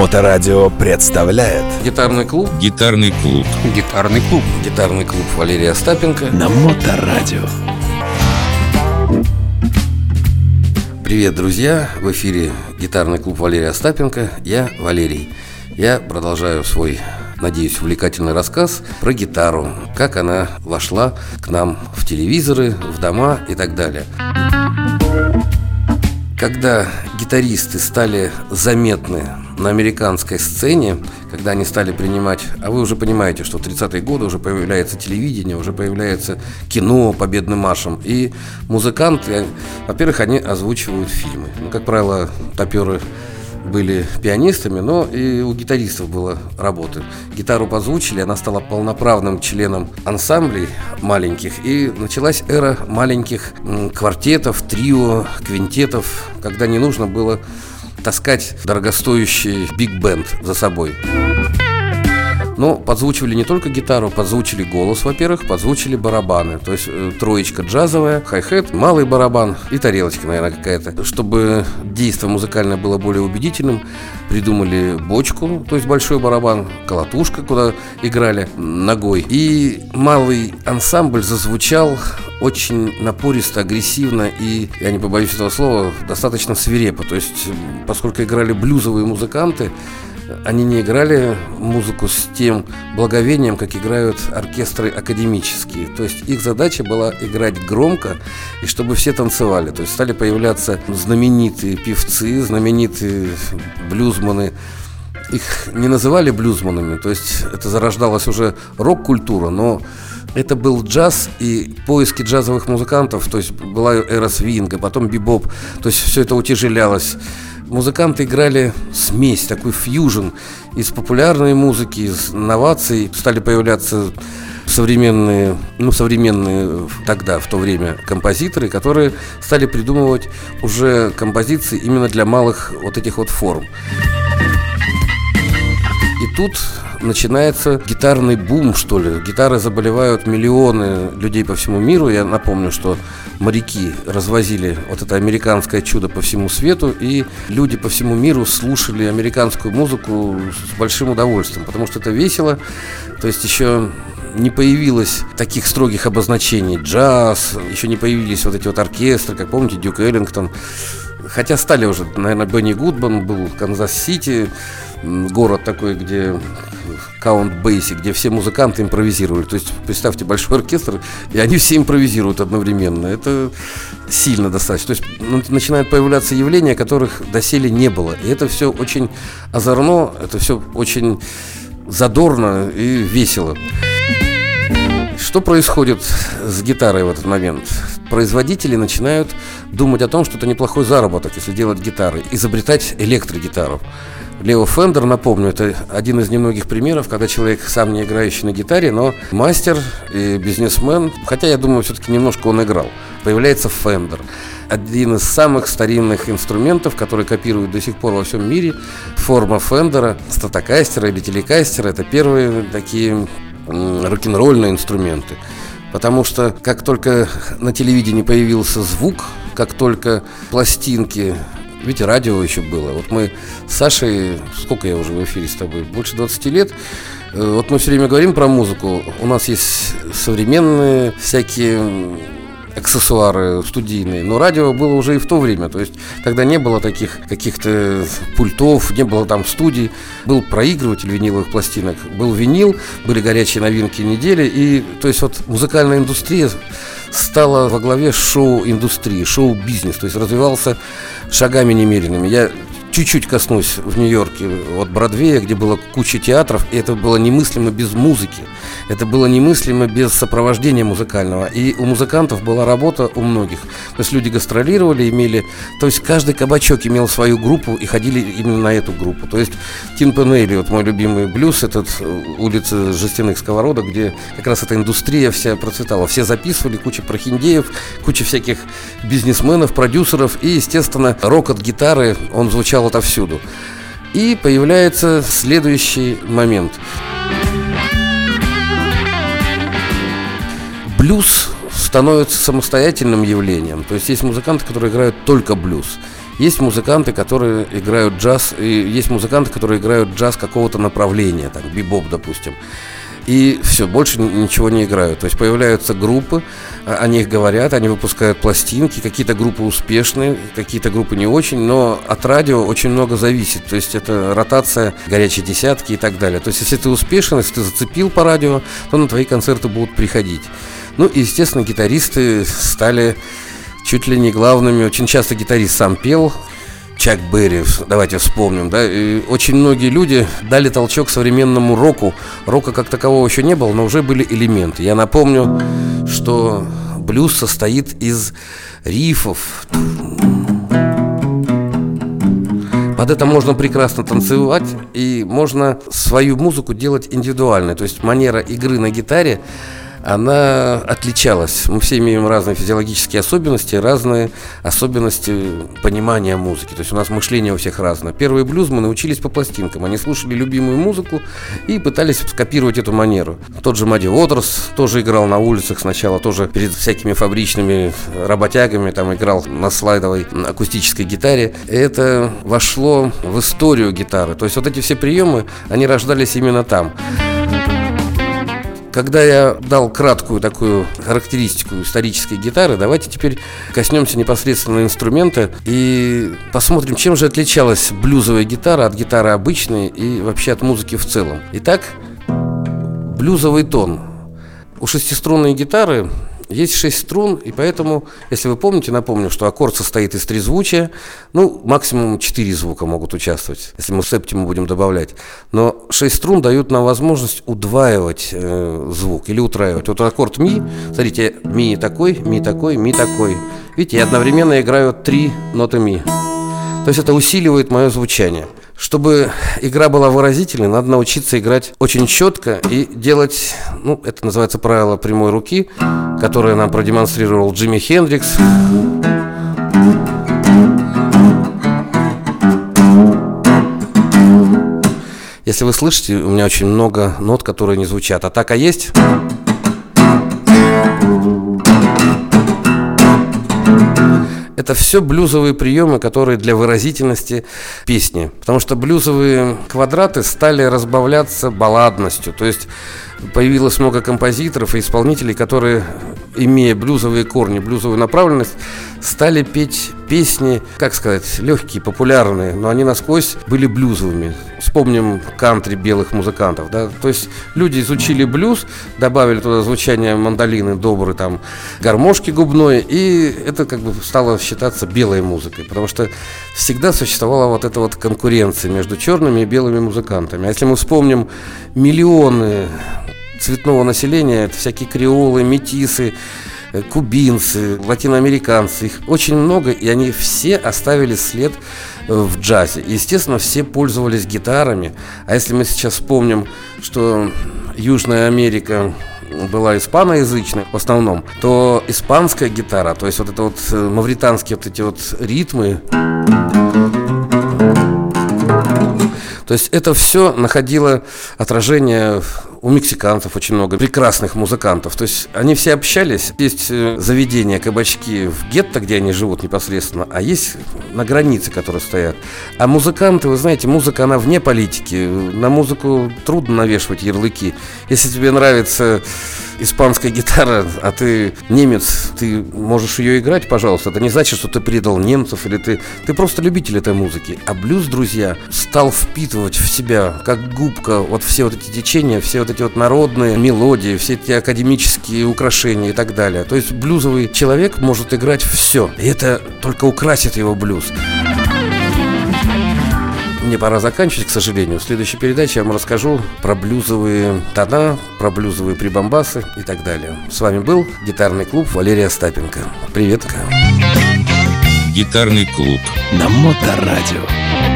Моторадио представляет Гитарный клуб Гитарный клуб. Гитарный клуб Гитарный клуб Валерия Остапенко на Моторадио. Привет, друзья! В эфире Гитарный клуб Валерия Остапенко Я Валерий Я продолжаю свой надеюсь, увлекательный рассказ про гитару, как она вошла к нам в телевизоры, в дома и так далее. Когда гитаристы стали заметны на американской сцене, когда они стали принимать, а вы уже понимаете, что в 30-е годы уже появляется телевидение, уже появляется кино победным маршем, и музыканты, во-первых, они озвучивают фильмы. Ну, как правило, топеры были пианистами, но и у гитаристов было работы. Гитару позвучили, она стала полноправным членом ансамблей маленьких, и началась эра маленьких квартетов, трио, квинтетов, когда не нужно было таскать дорогостоящий биг-бенд за собой. Но подзвучивали не только гитару, подзвучили голос, во-первых, подзвучили барабаны. То есть э, троечка джазовая, хай-хет, малый барабан и тарелочка, наверное, какая-то. Чтобы действие музыкальное было более убедительным, придумали бочку, то есть большой барабан, колотушка, куда играли ногой. И малый ансамбль зазвучал очень напористо, агрессивно и, я не побоюсь этого слова, достаточно свирепо. То есть, поскольку играли блюзовые музыканты, они не играли музыку с тем благовением, как играют оркестры академические. То есть их задача была играть громко и чтобы все танцевали. То есть стали появляться знаменитые певцы, знаменитые блюзманы. Их не называли блюзманами, то есть это зарождалась уже рок-культура, но это был джаз и поиски джазовых музыкантов, то есть была эра свинга, потом бибоп, то есть все это утяжелялось музыканты играли смесь, такой фьюжн из популярной музыки, из новаций. Стали появляться современные, ну, современные тогда, в то время, композиторы, которые стали придумывать уже композиции именно для малых вот этих вот форм. И тут начинается гитарный бум, что ли. Гитары заболевают миллионы людей по всему миру. Я напомню, что моряки развозили вот это американское чудо по всему свету, и люди по всему миру слушали американскую музыку с большим удовольствием, потому что это весело. То есть еще не появилось таких строгих обозначений джаз, еще не появились вот эти вот оркестры, как помните, Дюк Эллингтон. Хотя стали уже, наверное, Бенни Гудман был Канзас-Сити, город такой, где Каунт Бейси, где все музыканты импровизировали. То есть представьте большой оркестр, и они все импровизируют одновременно. Это сильно достаточно. То есть начинают появляться явления, которых доселе не было. И это все очень озорно, это все очень задорно и весело. Что происходит с гитарой в этот момент? Производители начинают думать о том, что это неплохой заработок, если делать гитары, изобретать электрогитару. Лео Фендер, напомню, это один из немногих примеров, когда человек сам не играющий на гитаре, но мастер и бизнесмен, хотя я думаю, все-таки немножко он играл. Появляется Фендер, один из самых старинных инструментов, который копируют до сих пор во всем мире. Форма Фендера, Стратокастера или телекастера – это первые такие рок-н-ролльные инструменты. Потому что как только на телевидении появился звук, как только пластинки ведь радио еще было. Вот мы с Сашей, сколько я уже в эфире с тобой? Больше 20 лет. Э, вот мы все время говорим про музыку. У нас есть современные всякие аксессуары студийные. Но радио было уже и в то время. То есть, когда не было таких каких-то пультов, не было там студий, был проигрыватель виниловых пластинок, был винил, были горячие новинки недели. И, то есть, вот музыкальная индустрия стала во главе шоу-индустрии, шоу-бизнес, то есть развивался шагами немеренными. Я чуть-чуть коснусь в Нью-Йорке от Бродвея, где было куча театров, и это было немыслимо без музыки. Это было немыслимо без сопровождения музыкального. И у музыкантов была работа у многих. То есть люди гастролировали, имели... То есть каждый кабачок имел свою группу и ходили именно на эту группу. То есть Тин Пенелли, вот мой любимый блюз, этот э, улица жестяных сковородок, где как раз эта индустрия вся процветала. Все записывали, куча прохиндеев, куча всяких бизнесменов, продюсеров. И, естественно, рок от гитары, он звучал отовсюду. И появляется следующий момент – блюз становится самостоятельным явлением. То есть есть музыканты, которые играют только блюз. Есть музыканты, которые играют джаз, и есть музыканты, которые играют джаз какого-то направления, там, бибоп, допустим и все, больше ничего не играют. То есть появляются группы, о них говорят, они выпускают пластинки, какие-то группы успешные, какие-то группы не очень, но от радио очень много зависит. То есть это ротация горячей десятки и так далее. То есть если ты успешен, если ты зацепил по радио, то на твои концерты будут приходить. Ну и, естественно, гитаристы стали чуть ли не главными. Очень часто гитарист сам пел, Чак Берри, давайте вспомним, да, и очень многие люди дали толчок современному року. Рока как такового еще не было, но уже были элементы. Я напомню, что блюз состоит из рифов. Под это можно прекрасно танцевать, и можно свою музыку делать индивидуальной. То есть манера игры на гитаре она отличалась. Мы все имеем разные физиологические особенности, разные особенности понимания музыки. То есть у нас мышление у всех разное. Первые блюзмы научились по пластинкам. Они слушали любимую музыку и пытались скопировать эту манеру. Тот же Мадди Уотерс тоже играл на улицах сначала, тоже перед всякими фабричными работягами, там играл на слайдовой акустической гитаре. Это вошло в историю гитары. То есть вот эти все приемы, они рождались именно там. Когда я дал краткую такую характеристику исторической гитары, давайте теперь коснемся непосредственно инструмента и посмотрим, чем же отличалась блюзовая гитара от гитары обычной и вообще от музыки в целом. Итак, блюзовый тон. У шестиструнной гитары есть шесть струн, и поэтому, если вы помните, напомню, что аккорд состоит из трезвучия, ну, максимум четыре звука могут участвовать, если мы септиму будем добавлять. Но шесть струн дают нам возможность удваивать э, звук или утраивать. Вот аккорд ми, смотрите, ми такой, ми такой, ми такой. Видите, я одновременно играю три ноты ми. То есть это усиливает мое звучание. Чтобы игра была выразительной, надо научиться играть очень четко и делать, ну, это называется правило прямой руки, которое нам продемонстрировал Джимми Хендрикс. Если вы слышите, у меня очень много нот, которые не звучат. Атака есть? Это все блюзовые приемы, которые для выразительности песни. Потому что блюзовые квадраты стали разбавляться балладностью. То есть появилось много композиторов и исполнителей, которые, имея блюзовые корни, блюзовую направленность, стали петь песни, как сказать, легкие, популярные, но они насквозь были блюзовыми. Вспомним кантри белых музыкантов, да, то есть люди изучили блюз, добавили туда звучание мандолины, добрый там, гармошки губной, и это как бы стало считаться белой музыкой, потому что всегда существовала вот эта вот конкуренция между черными и белыми музыкантами. А если мы вспомним миллионы цветного населения, это всякие креолы, метисы, э, кубинцы, латиноамериканцы, их очень много, и они все оставили след э, в джазе. Естественно, все пользовались гитарами. А если мы сейчас вспомним, что Южная Америка была испаноязычной в основном, то испанская гитара, то есть вот это вот э, мавританские вот эти вот ритмы, то есть это все находило отражение у мексиканцев очень много прекрасных музыкантов. То есть они все общались. Есть э, заведения, кабачки в гетто, где они живут непосредственно, а есть на границе, которые стоят. А музыканты, вы знаете, музыка, она вне политики. На музыку трудно навешивать ярлыки. Если тебе нравится испанская гитара, а ты немец, ты можешь ее играть, пожалуйста. Это не значит, что ты предал немцев или ты... Ты просто любитель этой музыки. А блюз, друзья, стал впитывать в себя, как губка, вот все вот эти течения, все вот эти вот народные мелодии, все эти академические украшения и так далее. То есть блюзовый человек может играть все. И это только украсит его блюз. Мне пора заканчивать, к сожалению. В следующей передаче я вам расскажу про блюзовые тона, про блюзовые прибамбасы и так далее. С вами был гитарный клуб Валерия Остапенко. Привет. Гитарный клуб. На Моторадио.